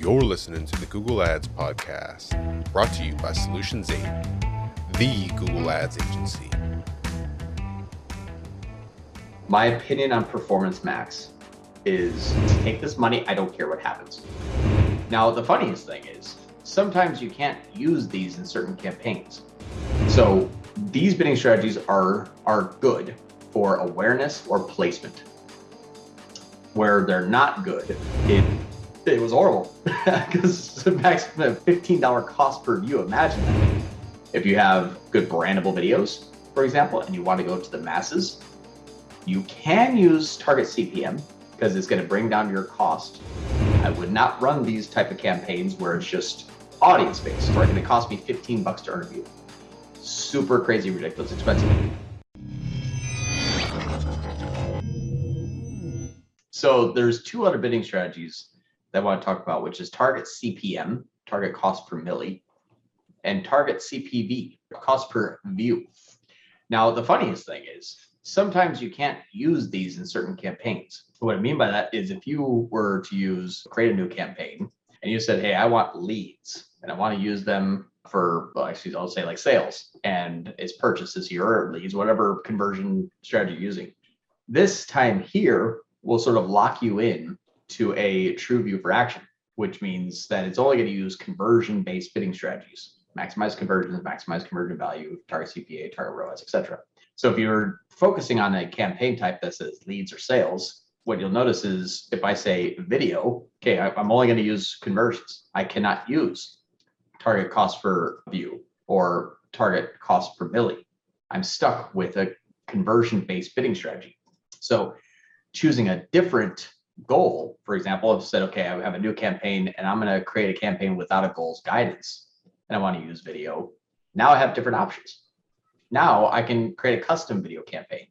You're listening to the Google Ads Podcast, brought to you by Solutions 8, the Google Ads agency. My opinion on Performance Max is take this money, I don't care what happens. Now, the funniest thing is sometimes you can't use these in certain campaigns. So these bidding strategies are are good for awareness or placement. Where they're not good, it it was horrible because the maximum $15 cost per view. Imagine that. If you have good brandable videos, for example, and you want to go to the masses, you can use target CPM because it's going to bring down your cost. I would not run these type of campaigns where it's just audience based, where it's going to cost me 15 bucks to earn a view. Super crazy, ridiculous, expensive. So there's two other bidding strategies that I want to talk about, which is target CPM, target cost per mille, and target CPV, cost per view. Now, the funniest thing is sometimes you can't use these in certain campaigns. What I mean by that is if you were to use create a new campaign and you said, hey, I want leads and I want to use them for, well, actually, I'll say like sales and it's purchases here or leads, whatever conversion strategy you're using. This time here will sort of lock you in to a TrueView for action, which means that it's only going to use conversion based bidding strategies, maximize conversions, maximize conversion value, target CPA, target ROAS, etc. So if you're focusing on a campaign type that says leads or sales, what you'll notice is if I say video, okay, I'm only going to use conversions. I cannot use target cost per view or target cost per mille. I'm stuck with a conversion based bidding strategy. So choosing a different goal, for example, I've said, okay, I have a new campaign and I'm going to create a campaign without a goals guidance and I want to use video. Now I have different options. Now I can create a custom video campaign.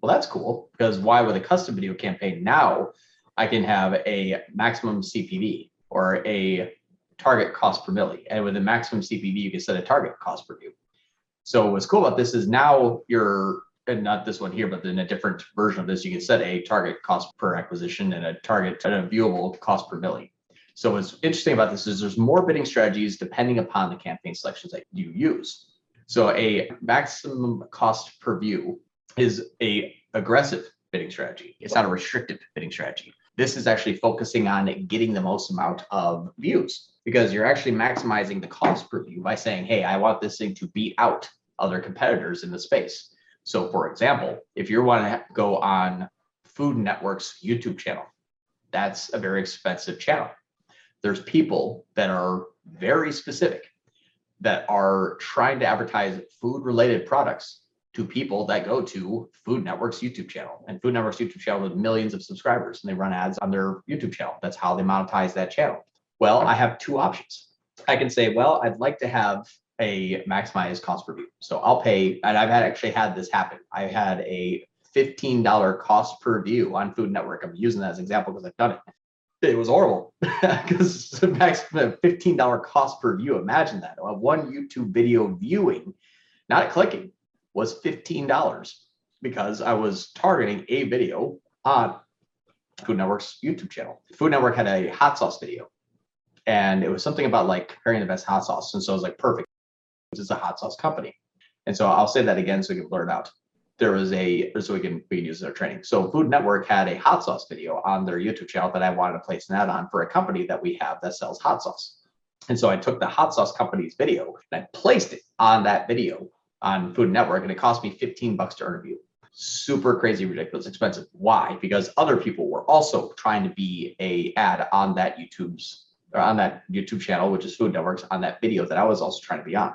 Well, that's cool because why with a custom video campaign now I can have a maximum CPV or a target cost per mille. And with a maximum CPV, you can set a target cost per view. So what's cool about this is now you're and not this one here, but in a different version of this, you can set a target cost per acquisition and a target and a viewable cost per mille. So what's interesting about this is there's more bidding strategies depending upon the campaign selections that you use. So a maximum cost per view is a aggressive bidding strategy. It's not a restrictive bidding strategy. This is actually focusing on getting the most amount of views because you're actually maximizing the cost per view by saying, hey, I want this thing to beat out other competitors in the space. So, for example, if you want to go on Food Network's YouTube channel, that's a very expensive channel. There's people that are very specific that are trying to advertise food related products to people that go to Food Network's YouTube channel. And Food Network's YouTube channel has millions of subscribers and they run ads on their YouTube channel. That's how they monetize that channel. Well, I have two options. I can say, well, I'd like to have a maximized cost per view. So I'll pay, and I've had actually had this happen. I had a $15 cost per view on Food Network. I'm using that as an example because I've done it. It was horrible because maximum $15 cost per view. Imagine that. One YouTube video viewing, not clicking, was $15 because I was targeting a video on Food Network's YouTube channel. Food Network had a hot sauce video and it was something about like comparing the best hot sauce. And so I was like, perfect is a hot sauce company. And so I'll say that again so you can blur out. There was a so we can we can use their training. So Food Network had a hot sauce video on their YouTube channel that I wanted to place an ad on for a company that we have that sells hot sauce. And so I took the hot sauce company's video and I placed it on that video on Food Network, and it cost me 15 bucks to earn a view. Super crazy, ridiculous, expensive. Why? Because other people were also trying to be a ad on that YouTube's or on that YouTube channel, which is Food Networks, on that video that I was also trying to be on.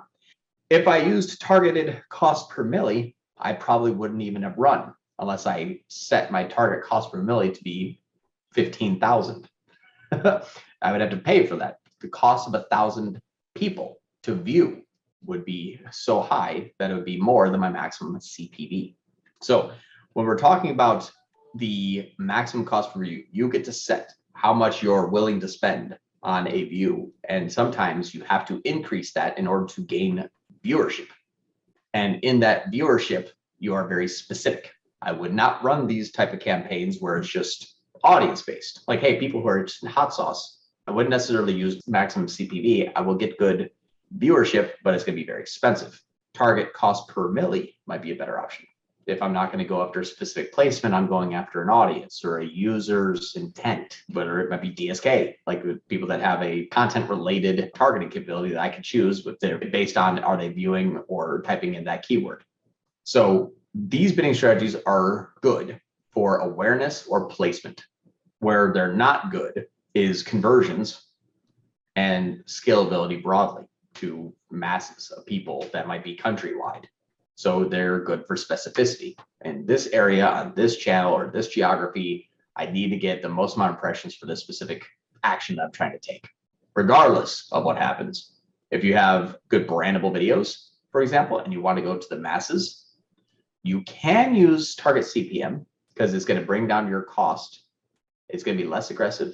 If I used targeted cost per mille, I probably wouldn't even have run unless I set my target cost per mille to be 15,000. I would have to pay for that. The cost of a thousand people to view would be so high that it would be more than my maximum CPV. So when we're talking about the maximum cost per view, you get to set how much you're willing to spend on a view. And sometimes you have to increase that in order to gain viewership. And in that viewership, you are very specific. I would not run these type of campaigns where it's just audience based. Like, hey, people who are in hot sauce, I wouldn't necessarily use maximum CPV. I will get good viewership, but it's going to be very expensive. Target cost per mille might be a better option. If I'm not going to go after a specific placement, I'm going after an audience or a user's intent, whether it might be DSK, like people that have a content related targeting capability that I can choose with their based on are they viewing or typing in that keyword. So these bidding strategies are good for awareness or placement. Where they're not good is conversions and scalability broadly to masses of people that might be countrywide. So they're good for specificity. In this area, on this channel, or this geography, I need to get the most amount of impressions for this specific action that I'm trying to take, regardless of what happens. If you have good brandable videos, for example, and you want to go to the masses, you can use target CPM because it's going to bring down your cost. It's going to be less aggressive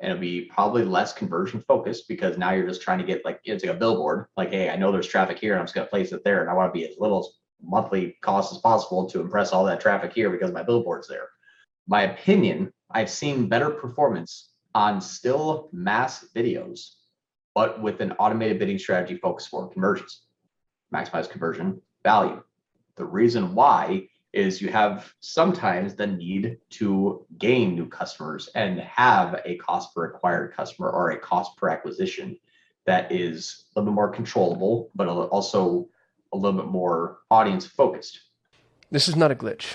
and it'll be probably less conversion focused because now you're just trying to get like it's like a billboard like hey i know there's traffic here and i'm just going to place it there and i want to be as little monthly cost as possible to impress all that traffic here because my billboard's there. My opinion i've seen better performance on still mass videos but with an automated bidding strategy focused for conversions. Maximize conversion value. The reason why is you have sometimes the need to gain new customers and have a cost per acquired customer or a cost per acquisition that is a little bit more controllable, but also a little bit more audience focused. This is not a glitch.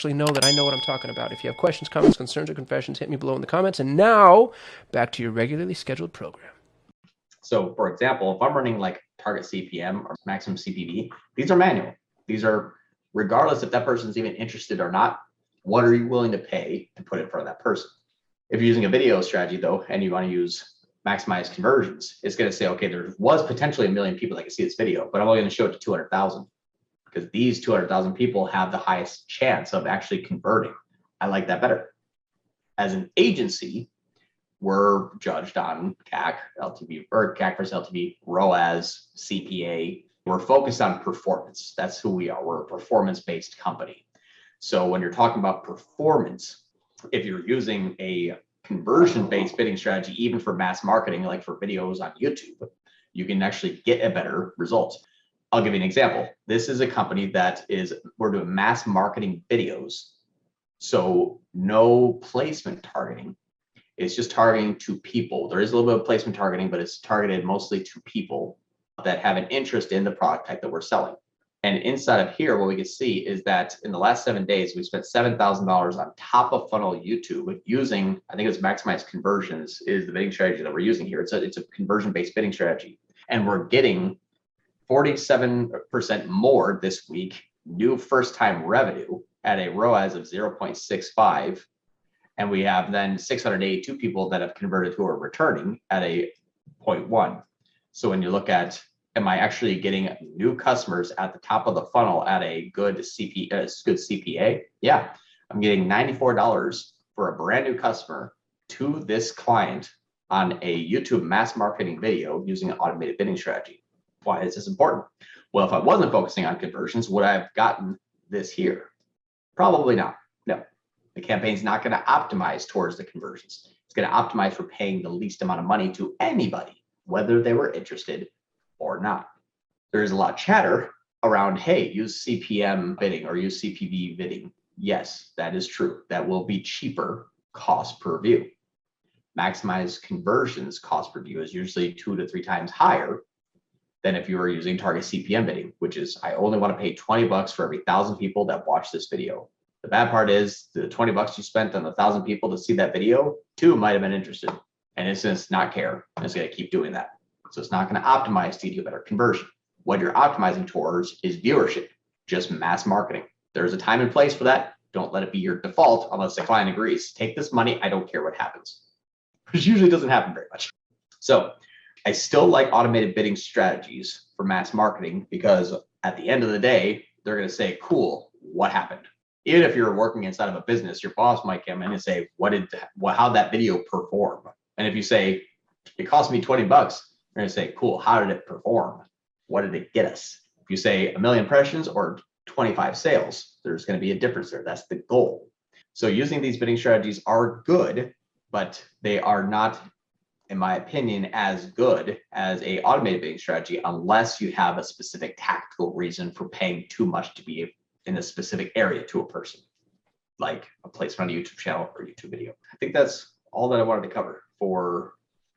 actually know that I know what I'm talking about. If you have questions, comments, concerns, or confessions, hit me below in the comments. And now, back to your regularly scheduled program. So, for example, if I'm running like target CPM or maximum CPV, these are manual. These are regardless if that person's even interested or not, what are you willing to pay to put in front of that person? If you're using a video strategy though, and you want to use maximize conversions, it's going to say, okay, there was potentially a million people that could see this video, but I'm only going to show it to 200,000 because these 200,000 people have the highest chance of actually converting. I like that better. As an agency, we're judged on CAC, LTV, or CAC versus LTV, ROAS, CPA. We're focused on performance. That's who we are. We're a performance based company. So when you're talking about performance, if you're using a conversion based bidding strategy, even for mass marketing, like for videos on YouTube, you can actually get a better result. I'll give you an example. This is a company that is, we're doing mass marketing videos. So no placement targeting. It's just targeting to people. There is a little bit of placement targeting, but it's targeted mostly to people that have an interest in the product type that we're selling. And inside of here, what we can see is that in the last seven days, we spent $7,000 on top of funnel YouTube using, I think it's maximized conversions is the bidding strategy that we're using here. It's a, it's a conversion based bidding strategy. And we're getting 47% more this week, new first time revenue at a ROAS of 0.65. And we have then 682 people that have converted who are returning at a 0.1. So when you look at am I actually getting new customers at the top of the funnel at a good uh, good CPA? Yeah, I'm getting $94 for a brand new customer to this client on a YouTube mass marketing video using an automated bidding strategy. Why is this important? Well, if I wasn't focusing on conversions, would I have gotten this here? Probably not. No, the campaign's not going to optimize towards the conversions. It's going to optimize for paying the least amount of money to anybody, whether they were interested or not. There's a lot of chatter around, hey, use CPM bidding or use CPV bidding. Yes, that is true. That will be cheaper cost per view. Maximize conversions cost per view is usually two to three times higher than if you were using target CPM bidding, which is I only want to pay 20 bucks for every thousand people that watch this video. The bad part is the 20 bucks you spent on the thousand people to see that video, two might have been interested and it's just not care. And it's going to keep doing that. So it's not going to optimize to do better conversion. What you're optimizing towards is viewership, just mass marketing. There's a time and place for that. Don't let it be your default unless the client agrees. Take this money. I don't care what happens, which usually doesn't happen very much. So I still like automated bidding strategies for mass marketing because at the end of the day, they're going to say, cool, what happened? Even if you're working inside of a business, your boss might come in and say, what did, what, how did that video perform? And if you say, it cost me 20 bucks, they're going to say, cool, how did it perform? What did it get us? If you say a million impressions or 25 sales, there's going to be a difference there. That's the goal. So using these bidding strategies are good, but they are not, in my opinion, as good as a automated bidding strategy unless you have a specific tactical reason for paying too much to be in a specific area to a person, like a placement on a YouTube channel or YouTube video. I think that's all that I wanted to cover for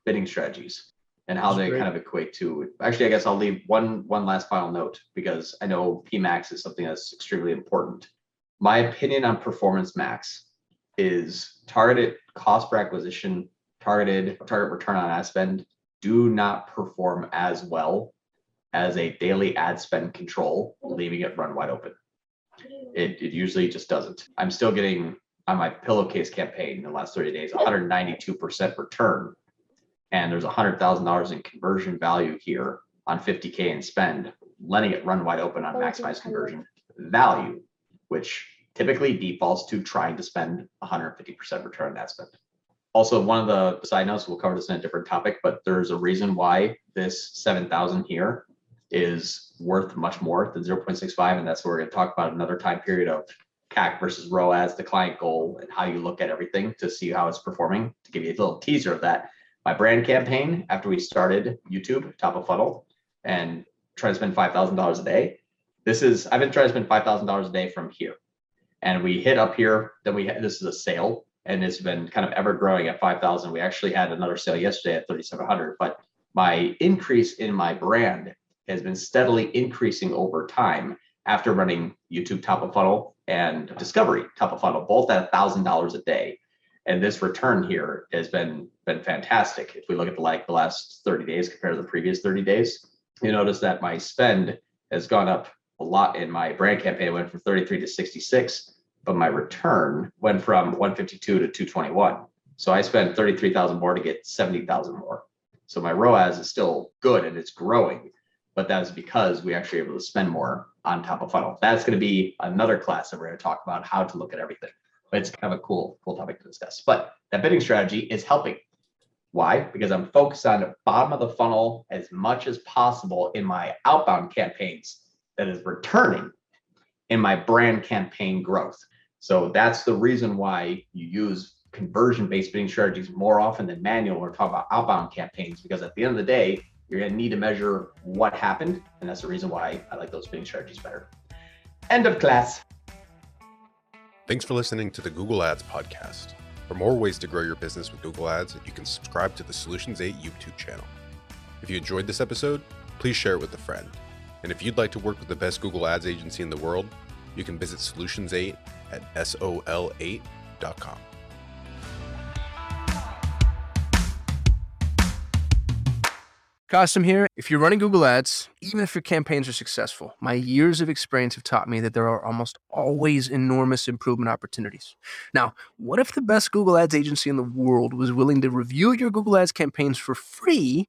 bidding strategies and how That's they great. kind of equate to actually i guess i'll leave one one last final note because i know pmax is something that's extremely important my opinion on performance max is targeted cost per acquisition targeted target return on ad spend do not perform as well as a daily ad spend control leaving it run wide open. It, it usually just doesn't. I'm still getting on my pillowcase campaign in the last 30 days 192% return and there's $100,000 in conversion value here on 50K in spend, letting it run wide open on oh, maximize conversion value, which typically defaults to trying to spend 150% return on that spend. Also, one of the side notes, we'll cover this in a different topic, but there's a reason why this 7,000 here is worth much more than 0.65. And that's what we're going to talk about another time period of CAC versus ROAS, the client goal, and how you look at everything to see how it's performing. To give you a little teaser of that, my brand campaign after we started YouTube, top of funnel, and try to spend $5,000 a day. This is, I've been trying to spend $5,000 a day from here. And we hit up here, then we, this is a sale and it's been kind of ever growing at 5,000. We actually had another sale yesterday at 3,700, but my increase in my brand has been steadily increasing over time after running YouTube top of funnel and discovery top of funnel, both at $1,000 a day and this return here has been been fantastic. If we look at the like the last 30 days compared to the previous 30 days, you notice that my spend has gone up a lot in my brand campaign. Went from 33 to 66, but my return went from 152 to 221. So I spent 33,000 more to get 70,000 more. So my ROAS is still good and it's growing, but that's because we actually able to spend more on top of funnel. That's going to be another class that we're going to talk about how to look at everything but it's kind of a cool, cool topic to discuss. But that bidding strategy is helping. Why? Because I'm focused on the bottom of the funnel as much as possible in my outbound campaigns that is returning in my brand campaign growth. So that's the reason why you use conversion based bidding strategies more often than manual or we're about outbound campaigns, because at the end of the day, you're going to need to measure what happened. And that's the reason why I like those bidding strategies better. End of class. Thanks for listening to the Google Ads podcast. For more ways to grow your business with Google Ads, you can subscribe to the Solutions 8 YouTube channel. If you enjoyed this episode, please share it with a friend. And if you'd like to work with the best Google Ads agency in the world, you can visit Solutions 8 at sol8.com. Kasim here. If you're running Google Ads, even if your campaigns are successful, my years of experience have taught me that there are almost always enormous improvement opportunities. Now, what if the best Google Ads agency in the world was willing to review your Google Ads campaigns for free